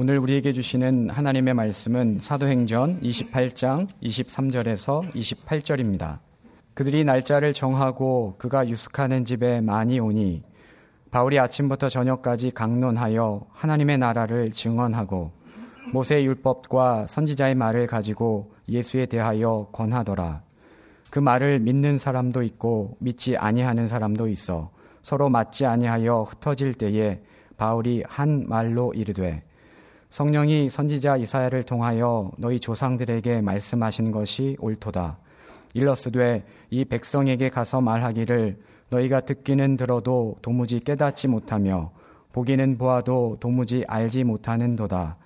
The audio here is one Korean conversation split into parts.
오늘 우리에게 주시는 하나님의 말씀은 사도행전 28장 23절에서 28절입니다. 그들이 날짜를 정하고 그가 유숙하는 집에 많이 오니 바울이 아침부터 저녁까지 강론하여 하나님의 나라를 증언하고 모세의 율법과 선지자의 말을 가지고 예수에 대하여 권하더라. 그 말을 믿는 사람도 있고 믿지 아니하는 사람도 있어 서로 맞지 아니하여 흩어질 때에 바울이 한 말로 이르되 성령이 선지자 이사야를 통하여 너희 조상들에게 말씀하신 것이 옳도다. 일러스되 이 백성에게 가서 말하기를 너희가 듣기는 들어도 도무지 깨닫지 못하며 보기는 보아도 도무지 알지 못하는도다.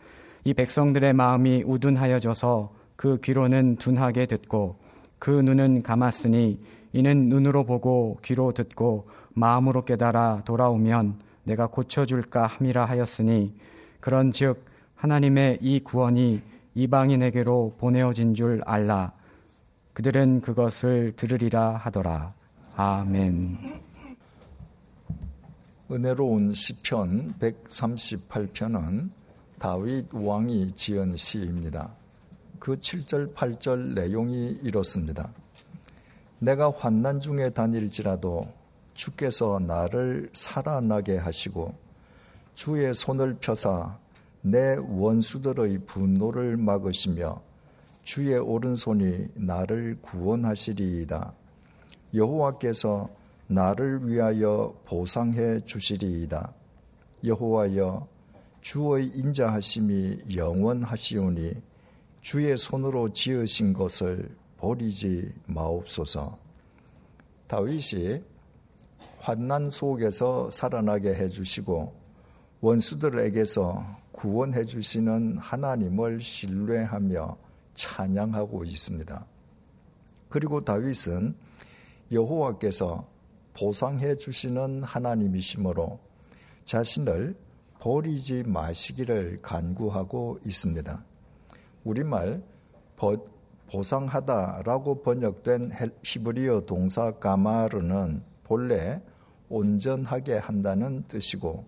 이 백성들의 마음이 우둔하여져서 그 귀로는 둔하게 듣고 그 눈은 감았으니 이는 눈으로 보고 귀로 듣고 마음으로 깨달아 돌아오면 내가 고쳐줄까 함이라 하였으니 그런즉 하나님의 이 구원이 이방인에게로 보내어진 줄 알라 그들은 그것을 들으리라 하더라 아멘. 은혜로운 시편 138편은 다윗 왕이 지은 시입니다. 그 7절 8절 내용이 이렇습니다. 내가 환난 중에 다닐지라도 주께서 나를 살아나게 하시고 주의 손을 펴사 내 원수들의 분노를 막으시며 주의 오른손이 나를 구원하시리이다. 여호와께서 나를 위하여 보상해 주시리이다. 여호와여 주의 인자하심이 영원하시오니 주의 손으로 지으신 것을 버리지 마옵소서. 다윗이 환난 속에서 살아나게 해주시고 원수들에게서 구원해 주시는 하나님을 신뢰하며 찬양하고 있습니다. 그리고 다윗은 여호와께서 보상해 주시는 하나님이시므로 자신을 버리지 마시기를 간구하고 있습니다. 우리말 보상하다라고 번역된 히브리어 동사 가마르는 본래 온전하게 한다는 뜻이고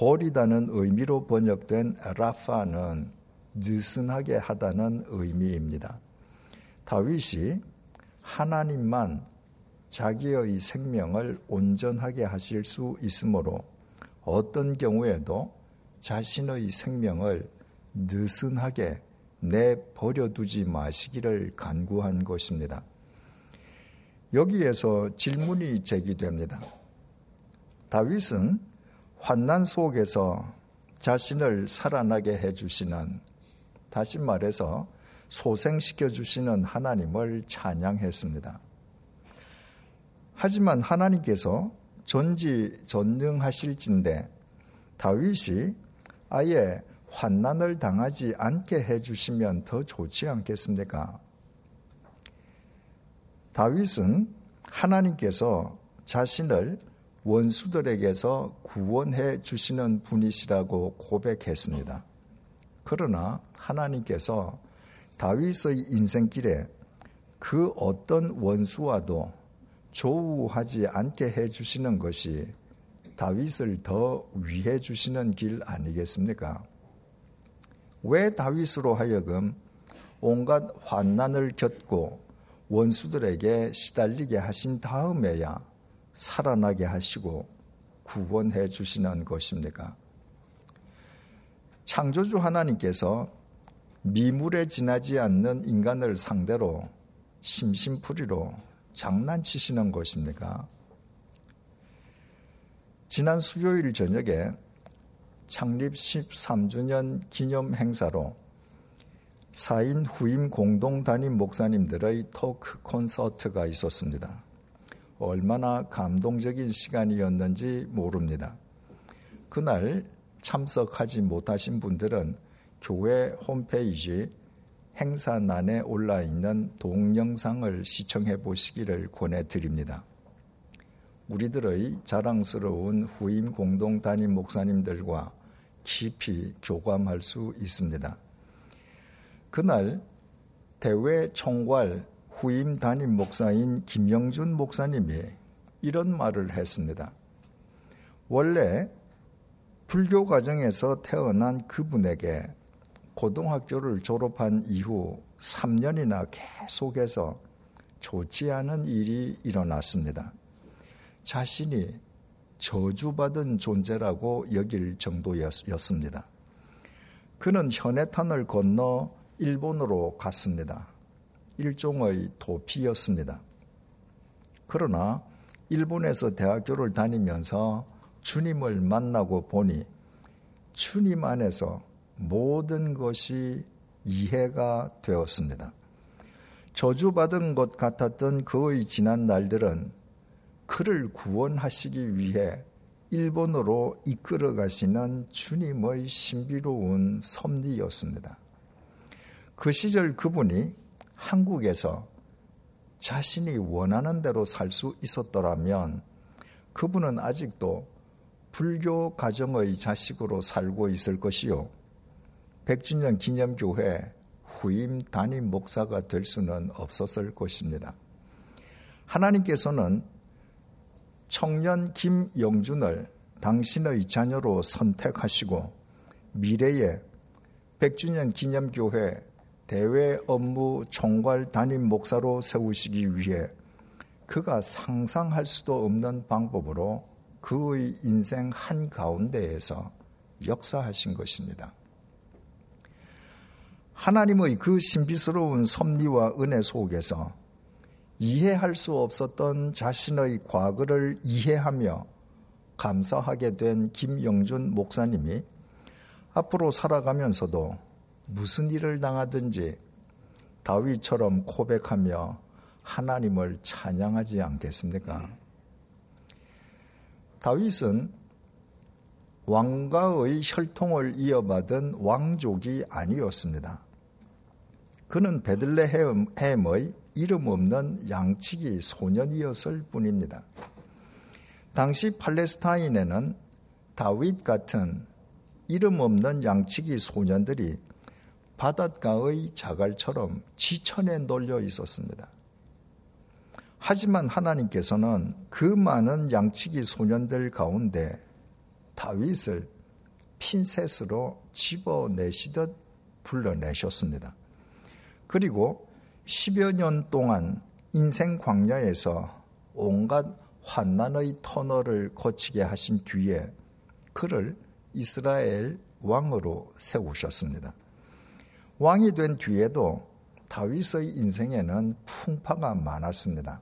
버리다는 의미로 번역된 라파는 느슨하게 하다는 의미입니다. 다윗이 하나님만 자기의 생명을 온전하게 하실 수 있으므로 어떤 경우에도 자신의 생명을 느슨하게 내버려두지 마시기를 간구한 것입니다. 여기에서 질문이 제기됩니다. 다윗은 환난 속에서 자신을 살아나게 해주시는, 다시 말해서 소생시켜 주시는 하나님을 찬양했습니다. 하지만 하나님께서 전지 전능하실진데 다윗이 아예 환난을 당하지 않게 해 주시면 더 좋지 않겠습니까? 다윗은 하나님께서 자신을 원수들에게서 구원해 주시는 분이시라고 고백했습니다. 그러나 하나님께서 다윗의 인생길에 그 어떤 원수와도 조우하지 않게 해 주시는 것이 다윗을 더 위해 주시는 길 아니겠습니까? 왜 다윗으로 하여금 온갖 환난을 겪고 원수들에게 시달리게 하신 다음에야 살아나게 하시고 구원해 주시는 것입니까? 창조주 하나님께서 미물에 지나지 않는 인간을 상대로 심심풀이로 장난치시는 것입니까? 지난 수요일 저녁에 창립 13주년 기념 행사로 4인 후임 공동 담임 목사님들의 토크 콘서트가 있었습니다. 얼마나 감동적인 시간이었는지 모릅니다. 그날 참석하지 못하신 분들은 교회 홈페이지 행사난에 올라 있는 동영상을 시청해 보시기를 권해드립니다. 우리들의 자랑스러운 후임 공동 담임 목사님들과 깊이 교감할 수 있습니다. 그날 대외 총괄 후임 담임 목사인 김영준 목사님이 이런 말을 했습니다. 원래 불교 가정에서 태어난 그분에게 고등학교를 졸업한 이후 3년이나 계속해서 좋지 않은 일이 일어났습니다. 자신이 저주받은 존재라고 여길 정도였습니다. 그는 현해탄을 건너 일본으로 갔습니다. 일종의 도피였습니다. 그러나 일본에서 대학교를 다니면서 주님을 만나고 보니 주님 안에서 모든 것이 이해가 되었습니다. 저주받은 것 같았던 그의 지난 날들은 그를 구원하시기 위해 일본으로 이끌어 가시는 주님의 신비로운 섭리였습니다. 그 시절 그분이 한국에서 자신이 원하는 대로 살 수 있었더라면 그분은 아직도 불교 가정의 자식으로 살고 있을 것이요. 백주년 기념교회 후임 담임 목사가 될 수는 없었을 것입니다. 하나님께서는 청년 김영준을 당신의 자녀로 선택하시고 미래에 백주년 기념교회 대외 업무 총괄 담임 목사로 세우시기 위해 그가 상상할 수도 없는 방법으로 그의 인생 한가운데에서 역사하신 것입니다. 하나님의 그 신비스러운 섭리와 은혜 속에서 이해할 수 없었던 자신의 과거를 이해하며 감사하게 된 김영준 목사님이 앞으로 살아가면서도 무슨 일을 당하든지 다윗처럼 고백하며 하나님을 찬양하지 않겠습니까? 다윗은 왕가의 혈통을 이어받은 왕족이 아니었습니다. 그는 베들레헴의 이름 없는 양치기 소년이었을 뿐입니다. 당시 팔레스타인에는 다윗 같은 이름 없는 양치기 소년들이 바닷가의 자갈처럼 지천에 놀려 있었습니다. 하지만 하나님께서는 그 많은 양치기 소년들 가운데 다윗을 핀셋으로 집어내시듯 불러내셨습니다. 그리고 10여 년 동안 인생 광야에서 온갖 환난의 터널을 거치게 하신 뒤에 그를 이스라엘 왕으로 세우셨습니다. 왕이 된 뒤에도 다윗의 인생에는 풍파가 많았습니다.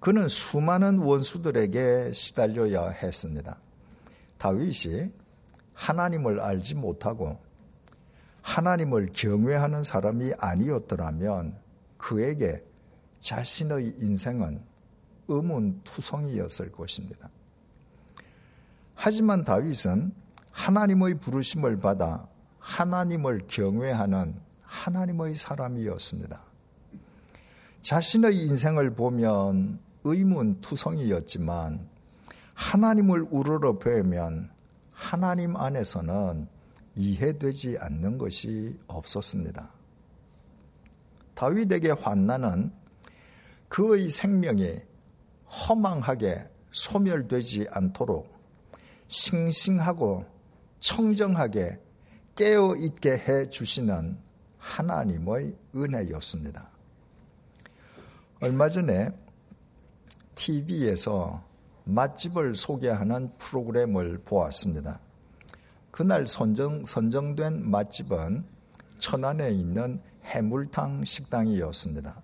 그는 수많은 원수들에게 시달려야 했습니다. 다윗이 하나님을 알지 못하고 하나님을 경외하는 사람이 아니었더라면 그에게 자신의 인생은 의문투성이었을 것입니다. 하지만 다윗은 하나님의 부르심을 받아 하나님을 경외하는 하나님의 사람이었습니다. 자신의 인생을 보면 의문투성이였지만 하나님을 우러러 뵈면 하나님 안에서는 이해되지 않는 것이 없었습니다. 다윗에게 환난은 그의 생명이 허망하게 소멸되지 않도록 싱싱하고 청정하게 깨어 있게 해 주시는 하나님의 은혜였습니다. 얼마 전에 TV에서 맛집을 소개하는 프로그램을 보았습니다. 그날 선정, 선정된 맛집은 천안에 있는 해물탕 식당이었습니다.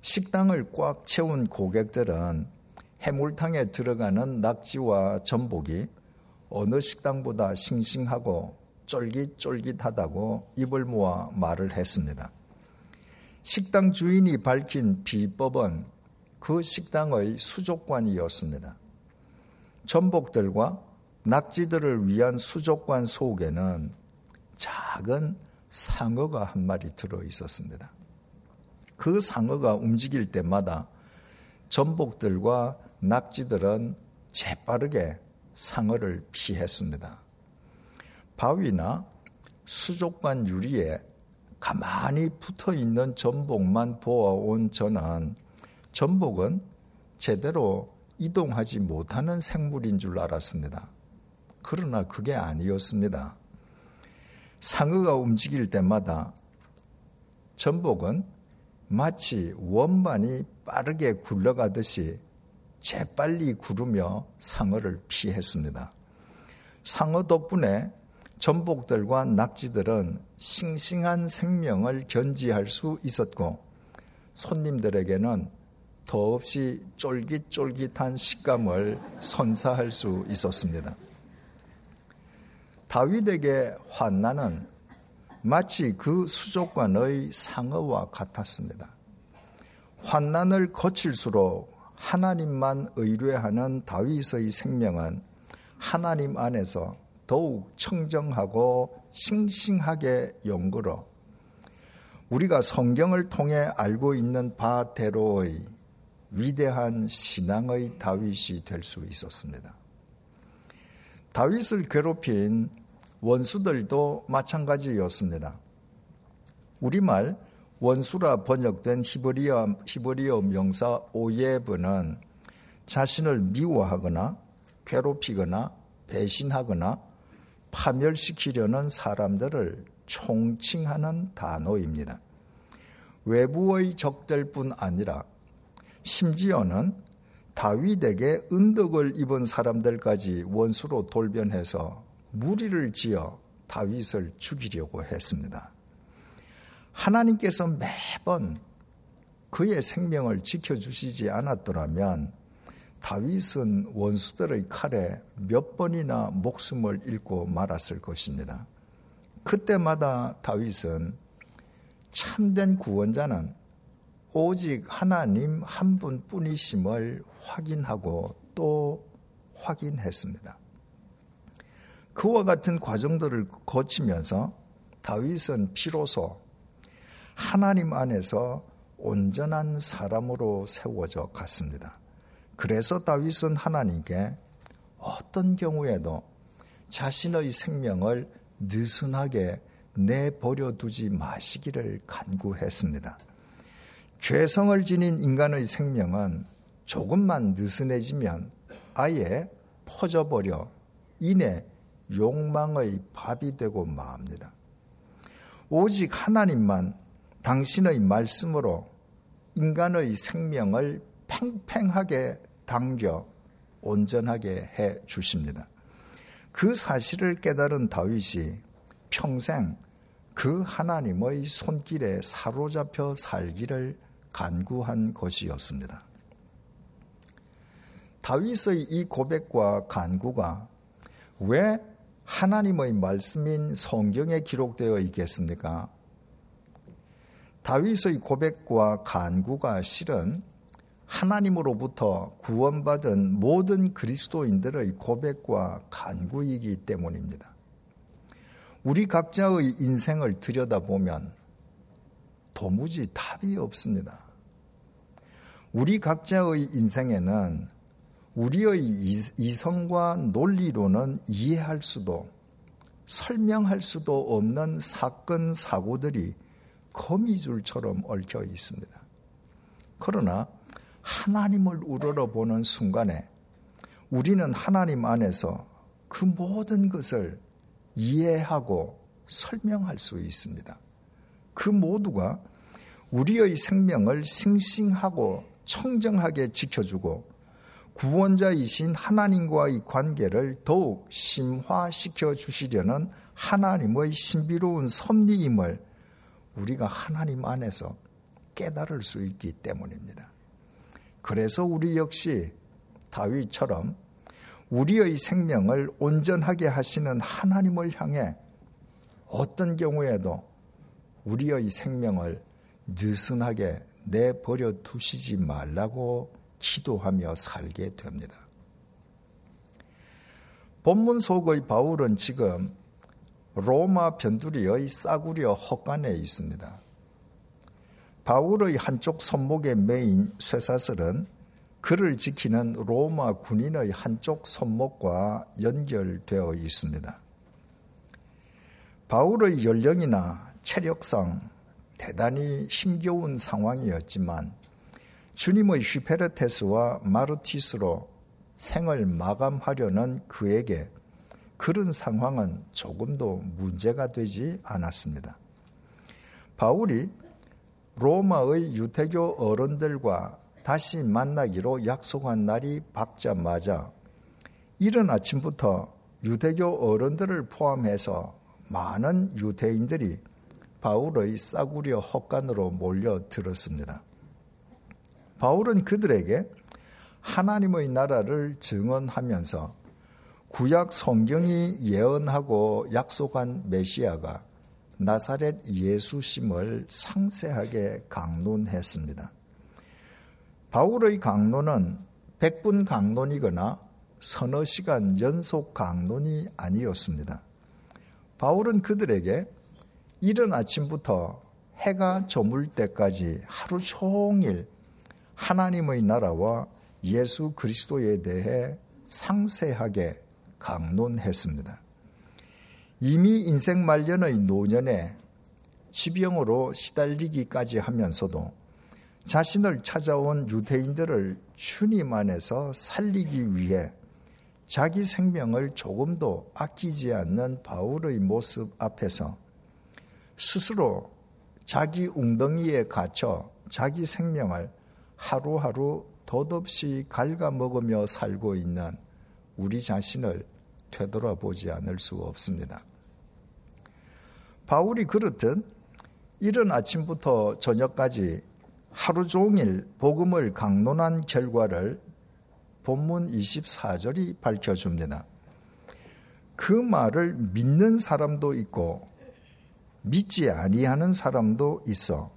식당을 꽉 채운 고객들은 해물탕에 들어가는 낙지와 전복이 어느 식당보다 싱싱하고 쫄깃쫄깃하다고 입을 모아 말을 했습니다. 식당 주인이 밝힌 비법은 그 식당의 수족관이었습니다. 전복들과 낙지들을 위한 수족관 속에는 작은 상어가 한 마리 들어 있었습니다. 그 상어가 움직일 때마다 전복들과 낙지들은 재빠르게 상어를 피했습니다. 바위나 수족관 유리에 가만히 붙어 있는 전복만 보아온 저는 전복은 제대로 이동하지 못하는 생물인 줄 알았습니다. 그러나 그게 아니었습니다. 상어가 움직일 때마다 전복은 마치 원반이 빠르게 굴러가듯이 재빨리 구르며 상어를 피했습니다. 상어 덕분에 전복들과 낙지들은 싱싱한 생명을 견지할 수 있었고 손님들에게는 더없이 쫄깃쫄깃한 식감을 선사할 수 있었습니다. 다윗에게 환난은 마치 그 수족관의 상어와 같았습니다. 환난을 거칠수록 하나님만 의뢰하는 다윗의 생명은 하나님 안에서 더욱 청정하고 싱싱하게 연구로 우리가 성경을 통해 알고 있는 바대로의 위대한 신앙의 다윗이 될 수 있었습니다. 다윗을 괴롭힌 원수들도 마찬가지였습니다. 우리말 원수라 번역된 히브리어, 히브리어 명사 오예브는 자신을 미워하거나 괴롭히거나 배신하거나 파멸시키려는 사람들을 총칭하는 단어입니다. 외부의 적들뿐 아니라 심지어는 다윗에게 은덕을 입은 사람들까지 원수로 돌변해서 무리를 지어 다윗을 죽이려고 했습니다. 하나님께서 매번 그의 생명을 지켜주시지 않았더라면 다윗은 원수들의 칼에 몇 번이나 목숨을 잃고 말았을 것입니다. 그때마다 다윗은 참된 구원자는 오직 하나님 한 분뿐이심을 확인하고 또 확인했습니다. 그와 같은 과정들을 거치면서 다윗은 비로소 하나님 안에서 온전한 사람으로 세워져 갔습니다. 그래서 다윗은 하나님께 어떤 경우에도 자신의 생명을 느슨하게 내버려 두지 마시기를 간구했습니다. 죄성을 지닌 인간의 생명은 조금만 느슨해지면 아예 퍼져버려 이내 욕망의 밥이 되고 맙니다. 오직 하나님만 당신의 말씀으로 인간의 생명을 팽팽하게 당겨 온전하게 해 주십니다. 그 사실을 깨달은 다윗이 평생 그 하나님의 손길에 사로잡혀 살기를 간구한 것이었습니다. 다윗의 이 고백과 간구가 왜 하나님의 말씀인 성경에 기록되어 있겠습니까? 다윗의 고백과 간구가 실은 하나님으로부터 구원받은 모든 그리스도인들의 고백과 간구이기 때문입니다. 우리 각자의 인생을 들여다보면 도무지 답이 없습니다. 우리 각자의 인생에는 우리의 이성과 논리로는 이해할 수도 설명할 수도 없는 사건, 사고들이 거미줄처럼 얽혀 있습니다. 그러나 하나님을 우러러보는 순간에 우리는 하나님 안에서 그 모든 것을 이해하고 설명할 수 있습니다. 그 모두가 우리의 생명을 싱싱하고 청정하게 지켜주고 구원자이신 하나님과의 관계를 더욱 심화시켜 주시려는 하나님의 신비로운 섭리임을 우리가 하나님 안에서 깨달을 수 있기 때문입니다. 그래서 우리 역시 다윗처럼 우리의 생명을 온전하게 하시는 하나님을 향해 어떤 경우에도 우리의 생명을 느슨하게 내버려 두시지 말라고 기도하며 살게 됩니다. 본문 속의 바울은 지금 로마 변두리의 싸구려 헛간에 있습니다. 바울의 한쪽 손목에 메인 쇠사슬은 그를 지키는 로마 군인의 한쪽 손목과 연결되어 있습니다. 바울의 연령이나 체력상 대단히 힘겨운 상황이었지만 주님의 휘페르테스와 마르티스로 생을 마감하려는 그에게 그런 상황은 조금도 문제가 되지 않았습니다. 바울이 로마의 유태교 어른들과 다시 만나기로 약속한 날이 밝자마자 이른 아침부터 유대교 어른들을 포함해서 많은 유대인들이 바울의 싸구려 헛간으로 몰려들었습니다. 바울은 그들에게 하나님의 나라를 증언하면서 구약 성경이 예언하고 약속한 메시아가 나사렛 예수심을 상세하게 강론했습니다. 바울의 강론은 100분 강론이거나 서너 시간 연속 강론이 아니었습니다. 바울은 그들에게 이른 아침부터 해가 저물 때까지 하루 종일 하나님의 나라와 예수 그리스도에 대해 상세하게 강론했습니다. 이미 인생 말년의 노년에 지병으로 시달리기까지 하면서도 자신을 찾아온 유대인들을 주님 안에서 살리기 위해 자기 생명을 조금도 아끼지 않는 바울의 모습 앞에서 스스로 자기 웅덩이에 갇혀 자기 생명을 하루하루 덧없이 갉아먹으며 살고 있는 우리 자신을 되돌아보지 않을 수 없습니다. 바울이 그렇듯 이른 아침부터 저녁까지 하루 종일 복음을 강론한 결과를 본문 24절이 밝혀줍니다. 그 말을 믿는 사람도 있고 믿지 아니하는 사람도 있어.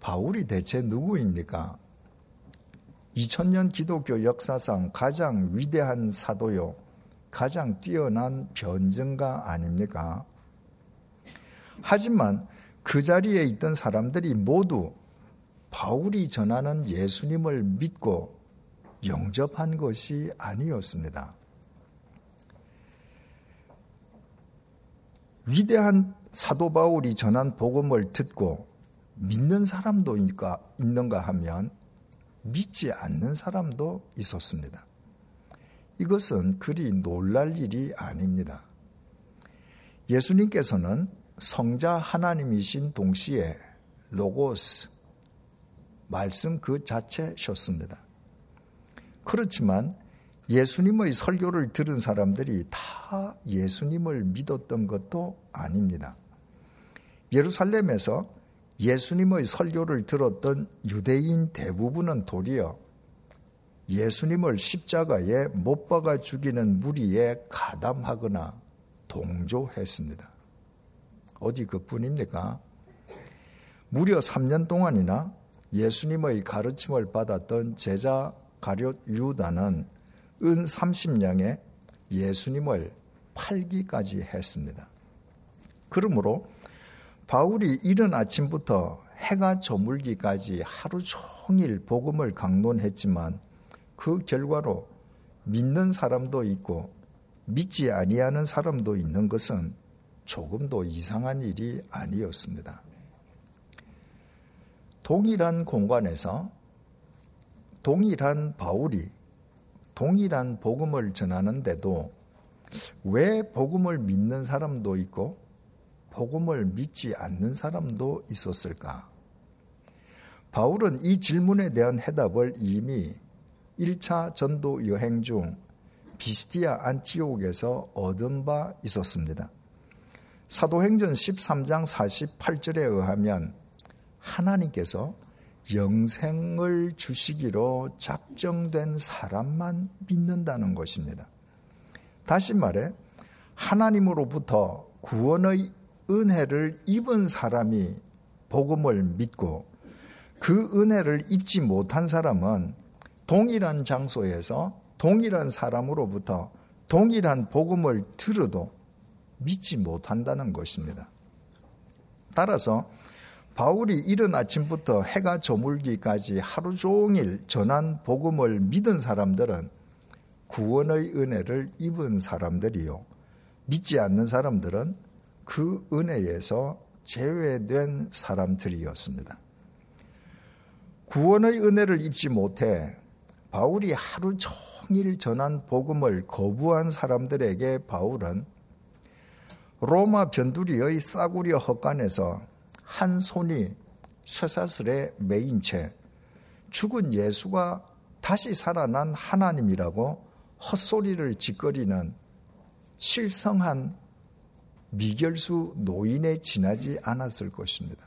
바울이 대체 누구입니까? 2000년 기독교 역사상 가장 위대한 사도요, 가장 뛰어난 변증가 아닙니까? 하지만 그 자리에 있던 사람들이 모두 바울이 전하는 예수님을 믿고 영접한 것이 아니었습니다. 위대한 사도 바울이 전한 복음을 듣고 믿는 사람도 있는가 하면 믿지 않는 사람도 있었습니다. 이것은 그리 놀랄 일이 아닙니다. 예수님께서는 성자 하나님이신 동시에 로고스, 말씀 그 자체셨습니다. 그렇지만 예수님의 설교를 들은 사람들이 다 예수님을 믿었던 것도 아닙니다. 예루살렘에서 예수님의 설교를 들었던 유대인 대부분은 도리어 예수님을 십자가에 못 박아 죽이는 무리에 가담하거나 동조했습니다. 어디 그뿐입니까? 무려 3년 동안이나 예수님의 가르침을 받았던 제자 가룟 유다는 은 30냥에 예수님을 팔기까지 했습니다. 그러므로 바울이 이른 아침부터 해가 저물기까지 하루 종일 복음을 강론했지만 그 결과로 믿는 사람도 있고 믿지 아니하는 사람도 있는 것은 조금도 이상한 일이 아니었습니다. 동일한 공간에서 동일한 바울이 동일한 복음을 전하는데도 왜 복음을 믿는 사람도 있고 복음을 믿지 않는 사람도 있었을까? 바울은 이 질문에 대한 해답을 이미 1차 전도 여행 중 비스티아 안티옥에서 얻은 바 있었습니다. 사도행전 13장 48절에 의하면 하나님께서 영생을 주시기로 작정된 사람만 믿는다는 것입니다. 다시 말해 하나님으로부터 구원의 은혜를 입은 사람이 복음을 믿고 그 은혜를 입지 못한 사람은 동일한 장소에서 동일한 사람으로부터 동일한 복음을 들어도 믿지 못한다는 것입니다. 따라서 바울이 이른 아침부터 해가 저물기까지 하루 종일 전한 복음을 믿은 사람들은 구원의 은혜를 입은 사람들이요. 믿지 않는 사람들은 그 은혜에서 제외된 사람들이었습니다. 구원의 은혜를 입지 못해 바울이 하루 종일 전한 복음을 거부한 사람들에게 바울은 로마 변두리의 싸구려 헛간에서 한 손이 쇠사슬에 매인 채 죽은 예수가 다시 살아난 하나님이라고 헛소리를 짓거리는 실성한 미결수 노인에 지나지 않았을 것입니다.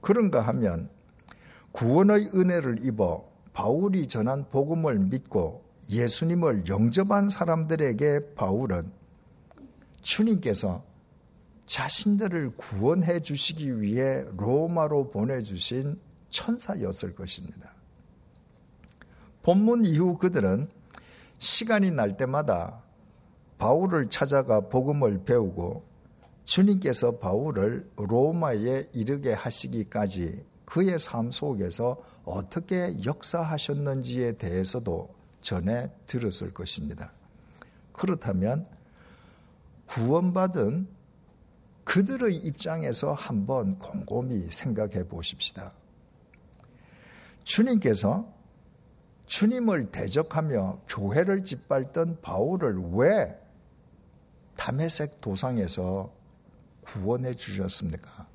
그런가 하면 구원의 은혜를 입어 바울이 전한 복음을 믿고 예수님을 영접한 사람들에게 바울은 주님께서 자신들을 구원해 주시기 위해 로마로 보내주신 천사였을 것입니다. 본문 이후 그들은 시간이 날 때마다 바울을 찾아가 복음을 배우고 주님께서 바울을 로마에 이르게 하시기까지 그의 삶 속에서 어떻게 역사하셨는지에 대해서도 전해 들었을 것입니다. 그렇다면 구원받은 그들의 입장에서 한번 곰곰이 생각해 보십시다. 주님께서 주님을 대적하며 교회를 짓밟던 바울을 왜 담에색 도상에서 구원해 주셨습니까?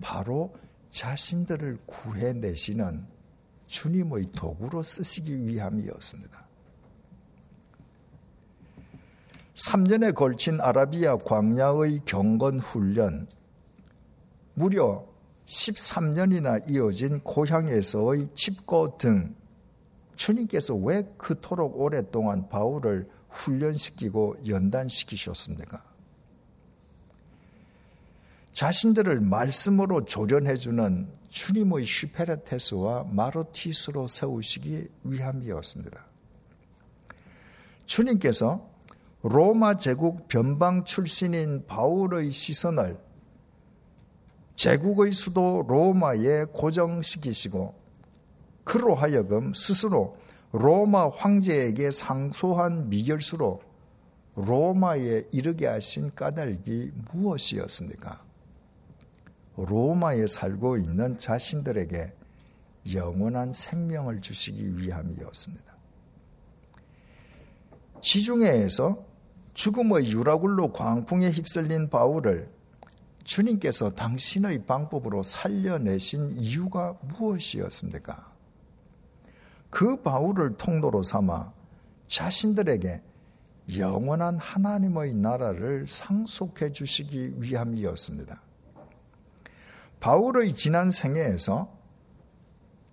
바로 자신들을 구해내시는 주님의 도구로 쓰시기 위함이었습니다. 3년에 걸친 아라비아 광야의 경건 훈련, 무려 13년이나 이어진 고향에서의 칩고 등 주님께서 왜 그토록 오랫동안 바울을 훈련시키고 연단시키셨습니까? 자신들을 말씀으로 조련해주는 주님의 슈페르테스와 마르티스로 세우시기 위함이었습니다. 주님께서 로마 제국 변방 출신인 바울의 시선을 제국의 수도 로마에 고정시키시고 그로 하여금 스스로 로마 황제에게 상소한 미결수로 로마에 이르게 하신 까닭이 무엇이었습니까? 로마에 살고 있는 자신들에게 영원한 생명을 주시기 위함이었습니다. 지중해에서 죽음의 유라굴로 광풍에 휩쓸린 바울을 주님께서 당신의 방법으로 살려내신 이유가 무엇이었습니까? 그 바울을 통로로 삼아 자신들에게 영원한 하나님의 나라를 상속해 주시기 위함이었습니다. 바울의 지난 생애에서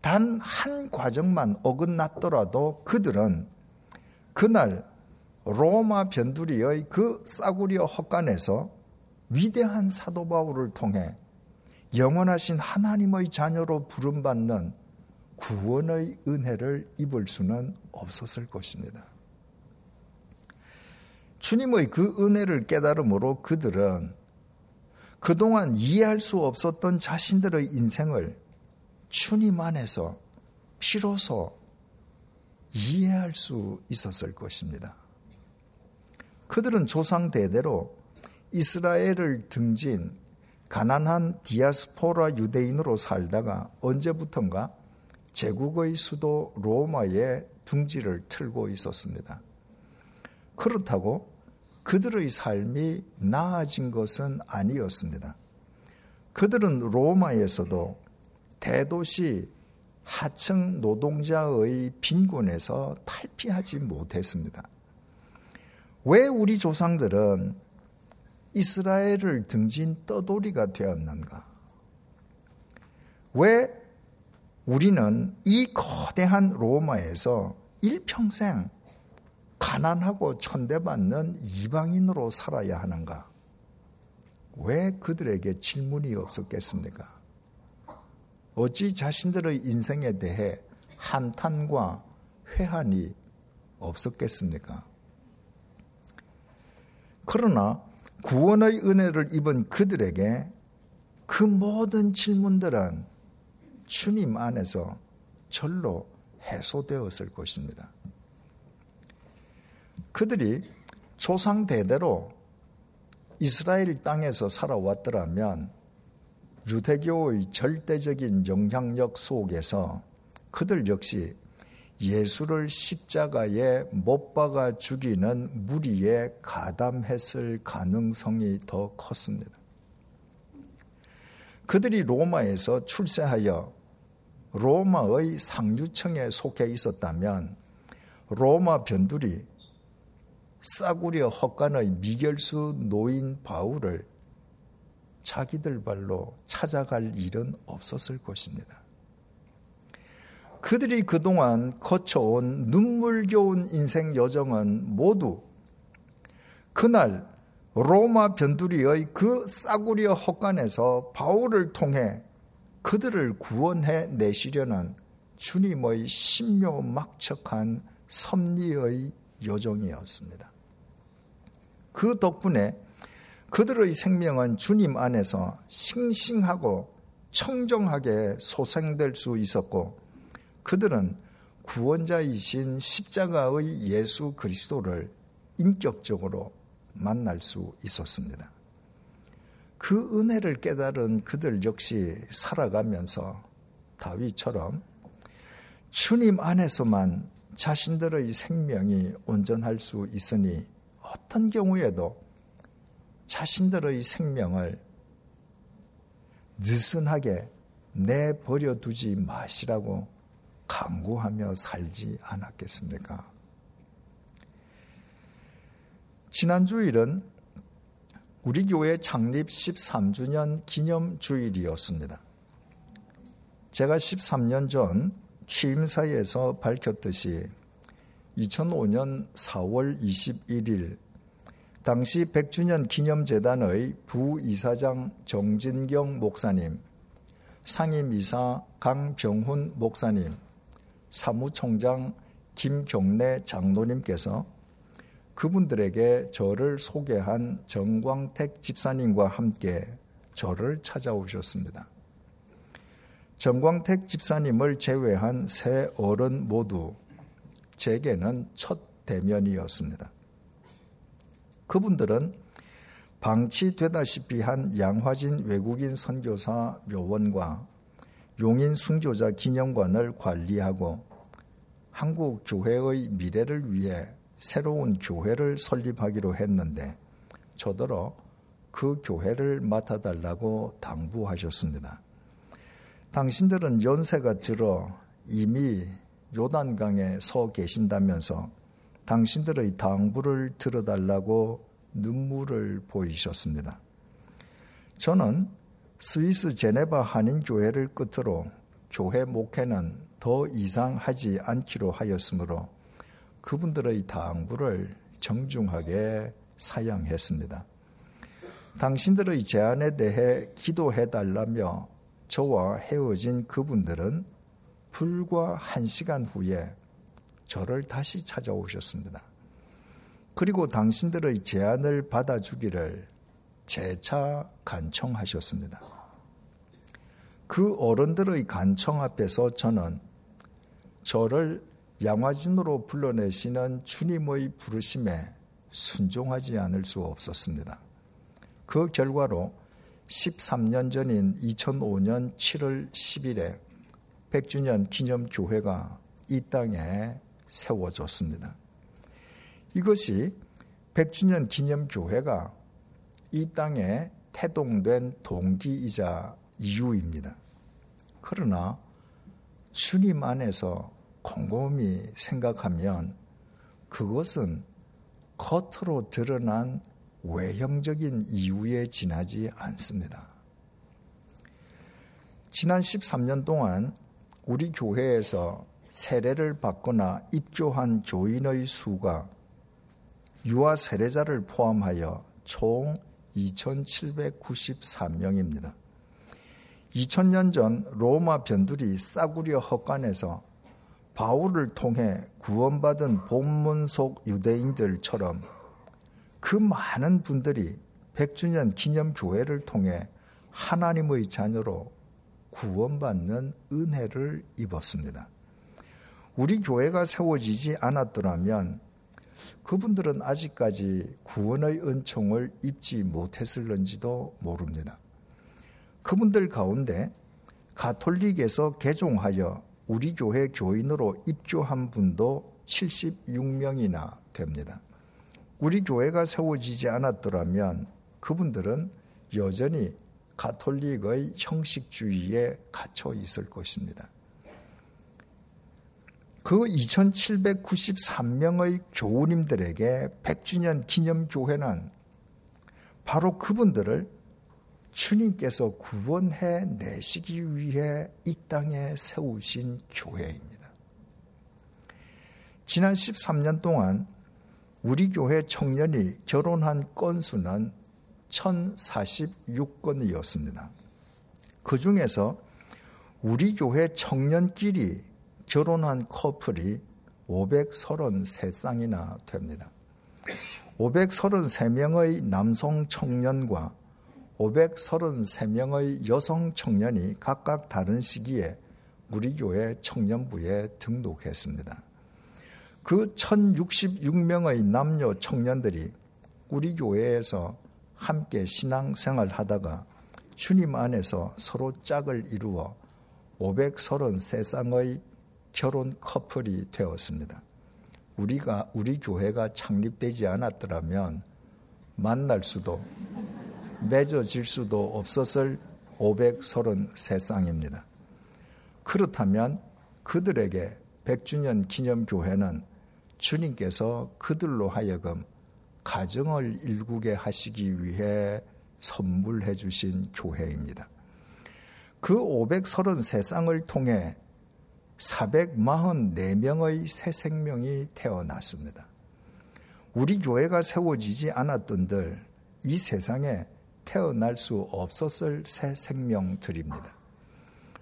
단 한 과정만 어긋났더라도 그들은 그날 로마 변두리의 그 싸구려 헛간에서 위대한 사도 바울을 통해 영원하신 하나님의 자녀로 부름받는 구원의 은혜를 입을 수는 없었을 것입니다. 주님의 그 은혜를 깨달음으로 그들은 그동안 이해할 수 없었던 자신들의 인생을 주님 안에서 비로소 이해할 수 있었을 것입니다. 그들은 조상 대대로 이스라엘을 등진 가난한 디아스포라 유대인으로 살다가 언제부턴가 제국의 수도 로마에 둥지를 틀고 있었습니다. 그렇다고 그들의 삶이 나아진 것은 아니었습니다. 그들은 로마에서도 대도시 하층 노동자의 빈곤에서 탈피하지 못했습니다. 왜 우리 조상들은 이스라엘을 등진 떠돌이가 되었는가? 왜 우리는 이 거대한 로마에서 일평생 가난하고 천대받는 이방인으로 살아야 하는가? 왜 그들에게 질문이 없었겠습니까? 어찌 자신들의 인생에 대해 한탄과 회한이 없었겠습니까? 그러나 구원의 은혜를 입은 그들에게 그 모든 질문들은 주님 안에서 절로 해소되었을 것입니다. 그들이 조상 대대로 이스라엘 땅에서 살아왔더라면 유대교의 절대적인 영향력 속에서 그들 역시 예수를 십자가에 못 박아 죽이는 무리에 가담했을 가능성이 더 컸습니다. 그들이 로마에서 출세하여 로마의 상류층에 속해 있었다면 로마 변두리 싸구려 헛간의 미결수 노인 바울을 자기들 발로 찾아갈 일은 없었을 것입니다. 그들이 그동안 거쳐온 눈물겨운 인생 여정은 모두 그날 로마 변두리의 그 싸구려 헛간에서 바울을 통해 그들을 구원해 내시려는 주님의 신묘막측한 섭리의 여정이었습니다. 그 덕분에 그들의 생명은 주님 안에서 싱싱하고 청정하게 소생될 수 있었고 그들은 구원자이신 십자가의 예수 그리스도를 인격적으로 만날 수 있었습니다. 그 은혜를 깨달은 그들 역시 살아가면서 다윗처럼 주님 안에서만 자신들의 생명이 온전할 수 있으니 어떤 경우에도 자신들의 생명을 느슨하게 내버려 두지 마시라고 강구하며 살지 않았겠습니까? 지난 주일은 우리 교회 창립 13주년 기념 주일이었습니다. 제가 13년 전 취임사에서 밝혔듯이 2005년 4월 21일 당시 100주년 기념재단의 부이사장 정진경 목사님, 상임이사 강병훈 목사님, 사무총장 김경래 장로님께서 그분들에게 저를 소개한 정광택 집사님과 함께 저를 찾아오셨습니다. 정광택 집사님을 제외한 세 어른 모두 제게는 첫 대면이었습니다. 그분들은 방치되다시피 한 양화진 외국인 선교사 묘원과 용인 순교자 기념관을 관리하고 한국 교회의 미래를 위해 새로운 교회를 설립하기로 했는데 저더러 그 교회를 맡아달라고 당부하셨습니다. 당신들은 연세가 들어 이미 요단강에 서 계신다면서 당신들의 당부를 들어달라고 눈물을 보이셨습니다. 저는 스위스 제네바 한인교회를 끝으로 교회 목회는 더 이상 하지 않기로 하였으므로 그분들의 당부를 정중하게 사양했습니다. 당신들의 제안에 대해 기도해 달라며 저와 헤어진 그분들은 불과 한 시간 후에 저를 다시 찾아오셨습니다. 그리고 당신들의 제안을 받아주기를 재차 간청하셨습니다. 그 어른들의 간청 앞에서 저는 저를 양화진으로 불러내시는 주님의 부르심에 순종하지 않을 수 없었습니다. 그 결과로 13년 전인 2005년 7월 10일에 100주년 기념교회가 이 땅에 세워졌습니다. 이것이 100주년 기념교회가 이 땅에 태동된 동기이자 이유입니다. 그러나 주님 안에서 곰곰이 생각하면 그것은 겉으로 드러난 외형적인 이유에 지나지 않습니다. 지난 13년 동안 우리 교회에서 세례를 받거나 입교한 교인의 수가 유아 세례자를 포함하여 총 2,794명입니다. 2000년 전 로마 변두리 싸구려 헛간에서 바울을 통해 구원받은 본문 속 유대인들처럼 그 많은 분들이 100주년 기념교회를 통해 하나님의 자녀로 구원받는 은혜를 입었습니다. 우리 교회가 세워지지 않았더라면 그분들은 아직까지 구원의 은총을 입지 못했을런지도 모릅니다. 그분들 가운데 가톨릭에서 개종하여 우리 교회 교인으로 입교한 분도 76명이나 됩니다. 우리 교회가 세워지지 않았더라면 그분들은 여전히 가톨릭의 형식주의에 갇혀 있을 것입니다. 그 2793명의 교우님들에게 100주년 기념 교회는 바로 그분들을 주님께서 구원해 내시기 위해 이 땅에 세우신 교회입니다. 지난 13년 동안 우리 교회 청년이 결혼한 건수는 1046건이었습니다. 그 중에서 우리 교회 청년끼리 결혼한 커플이 533쌍이나 됩니다. 533명의 남성 청년과 533명의 여성 청년이 각각 다른 시기에 우리 교회 청년부에 등록했습니다. 그 1066명의 남녀 청년들이 우리 교회에서 함께 신앙생활 하다가 주님 안에서 서로 짝을 이루어 533쌍의 결혼 커플이 되었습니다. 우리가 우리 교회가 창립되지 않았더라면 만날 수도 맺어질 수도 없었을 533쌍입니다. 그렇다면 그들에게 100주년 기념 교회는 주님께서 그들로 하여금 가정을 일구게 하시기 위해 선물해 주신 교회입니다. 그 533쌍을 통해 444명의 새 생명이 태어났습니다. 우리 교회가 세워지지 않았던들 이 세상에 태어날 수 없었을 새 생명들입니다.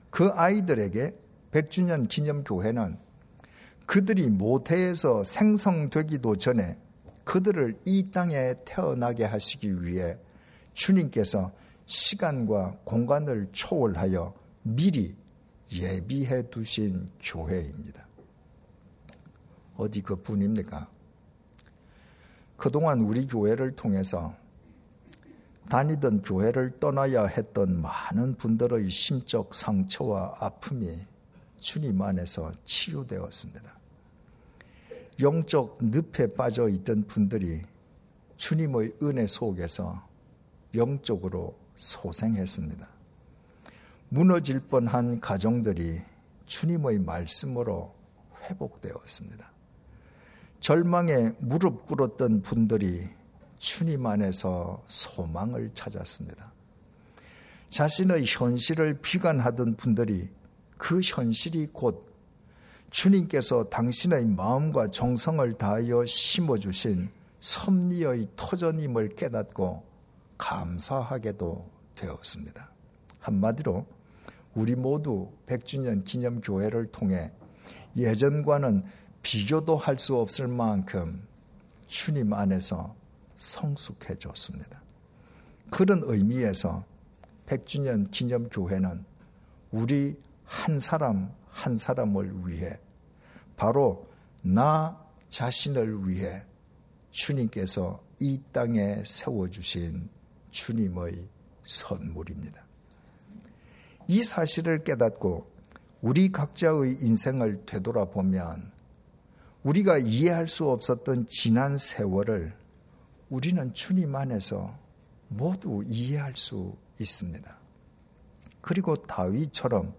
그 아이들에게 100주년 기념교회는 그들이 모태에서 생성되기도 전에 그들을 이 땅에 태어나게 하시기 위해 주님께서 시간과 공간을 초월하여 미리 예비해 두신 교회입니다. 어디 그뿐입니까? 그동안 우리 교회를 통해서 다니던 교회를 떠나야 했던 많은 분들의 심적 상처와 아픔이 주님 안에서 치유되었습니다. 영적 늪에 빠져 있던 분들이 주님의 은혜 속에서 영적으로 소생했습니다. 무너질 뻔한 가정들이 주님의 말씀으로 회복되었습니다. 절망에 무릎 꿇었던 분들이 주님 안에서 소망을 찾았습니다. 자신의 현실을 비관하던 분들이 그 현실이 곧 주님께서 당신의 마음과 정성을 다하여 심어주신 섭리의 터전임을 깨닫고 감사하게도 되었습니다. 한마디로 우리 모두 100주년 기념 교회를 통해 예전과는 비교도 할 수 없을 만큼 주님 안에서 성숙해졌습니다. 그런 의미에서 100주년 기념 교회는 우리 한 사람 한 사람을 위해 바로 나 자신을 위해 주님께서 이 땅에 세워주신 주님의 선물입니다. 이 사실을 깨닫고 우리 각자의 인생을 되돌아보면 우리가 이해할 수 없었던 지난 세월을 우리는 주님 안에서 모두 이해할 수 있습니다. 그리고 다윗처럼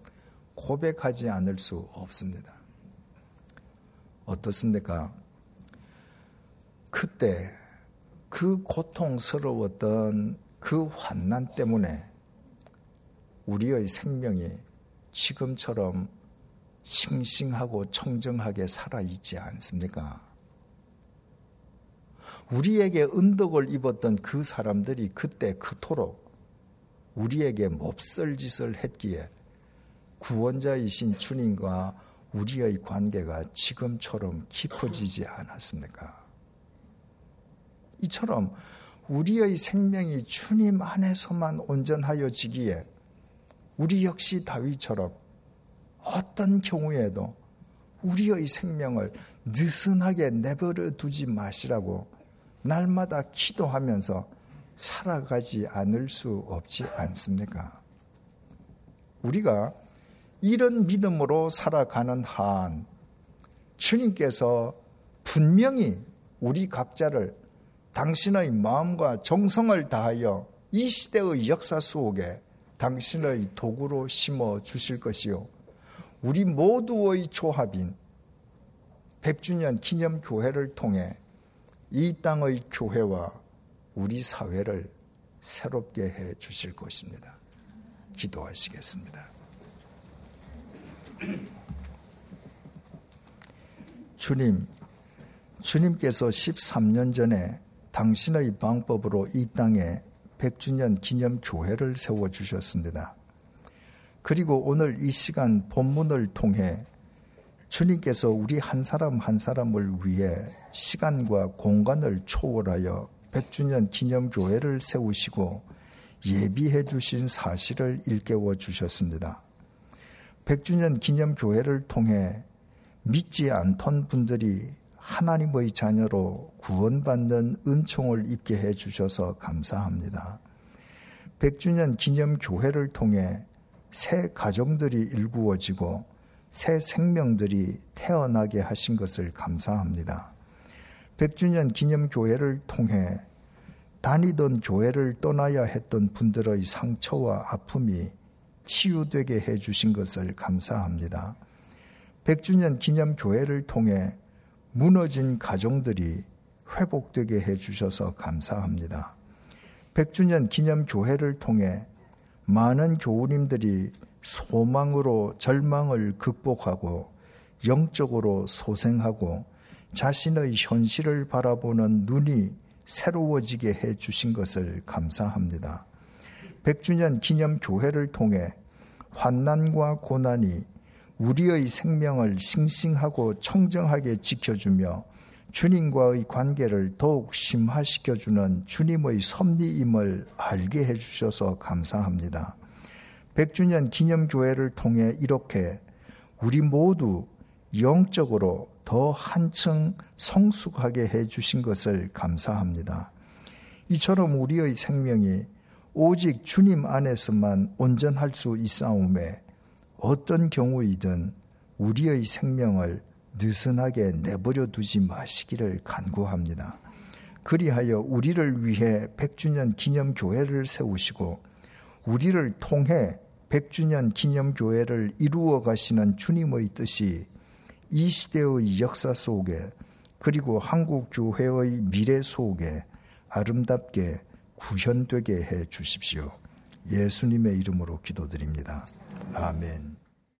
고백하지 않을 수 없습니다. 어떻습니까? 그때 그 고통스러웠던 그 환난 때문에 우리의 생명이 지금처럼 싱싱하고 청정하게 살아있지 않습니까? 우리에게 은덕을 입었던 그 사람들이 그때 그토록 우리에게 몹쓸 짓을 했기에 구원자이신 주님과 우리의 관계가 지금처럼 깊어지지 않았습니까? 이처럼 우리의 생명이 주님 안에서만 온전하여지기에 우리 역시 다윗처럼 어떤 경우에도 우리의 생명을 느슨하게 내버려 두지 마시라고 날마다 기도하면서 살아가지 않을 수 없지 않습니까? 우리가 이런 믿음으로 살아가는 한 주님께서 분명히 우리 각자를 당신의 마음과 정성을 다하여 이 시대의 역사 속에 당신의 도구로 심어 주실 것이요. 우리 모두의 조합인 100주년 기념교회를 통해 이 땅의 교회와 우리 사회를 새롭게 해 주실 것입니다. 기도하시겠습니다. 주님, 주님께서 13년 전에 당신의 방법으로 이 땅에 100주년 기념 교회를 세워 주셨습니다. 그리고 오늘 이 시간 본문을 통해 주님께서 우리 한 사람 한 사람을 위해 시간과 공간을 초월하여 100주년 기념 교회를 세우시고 예비해 주신 사실을 일깨워 주셨습니다. 100주년 기념 교회를 통해 믿지 않던 분들이 하나님의 자녀로 구원받는 은총을 입게 해 주셔서 감사합니다. 100주년 기념 교회를 통해 새 가정들이 일구어지고 새 생명들이 태어나게 하신 것을 감사합니다. 100주년 기념 교회를 통해 다니던 교회를 떠나야 했던 분들의 상처와 아픔이 치유되게 해 주신 것을 감사합니다. 100주년 기념 교회를 통해 무너진 가정들이 회복되게 해 주셔서 감사합니다. 100주년 기념 교회를 통해 많은 교우님들이 소망으로 절망을 극복하고 영적으로 소생하고 자신의 현실을 바라보는 눈이 새로워지게 해 주신 것을 감사합니다. 100주년 기념 교회를 통해 환난과 고난이 우리의 생명을 싱싱하고 청정하게 지켜주며 주님과의 관계를 더욱 심화시켜주는 주님의 섭리임을 알게 해주셔서 감사합니다. 100주년 기념교회를 통해 이렇게 우리 모두 영적으로 더 한층 성숙하게 해주신 것을 감사합니다. 이처럼 우리의 생명이 오직 주님 안에서만 온전할 수 있사오매 어떤 경우이든 우리의 생명을 느슨하게 내버려 두지 마시기를 간구합니다. 그리하여 우리를 위해 100주년 기념교회를 세우시고 우리를 통해 100주년 기념교회를 이루어 가시는 주님의 뜻이 이 시대의 역사 속에 그리고 한국 교회의 미래 속에 아름답게 구현되게 해 주십시오. 예수님의 이름으로 기도드립니다. 아멘.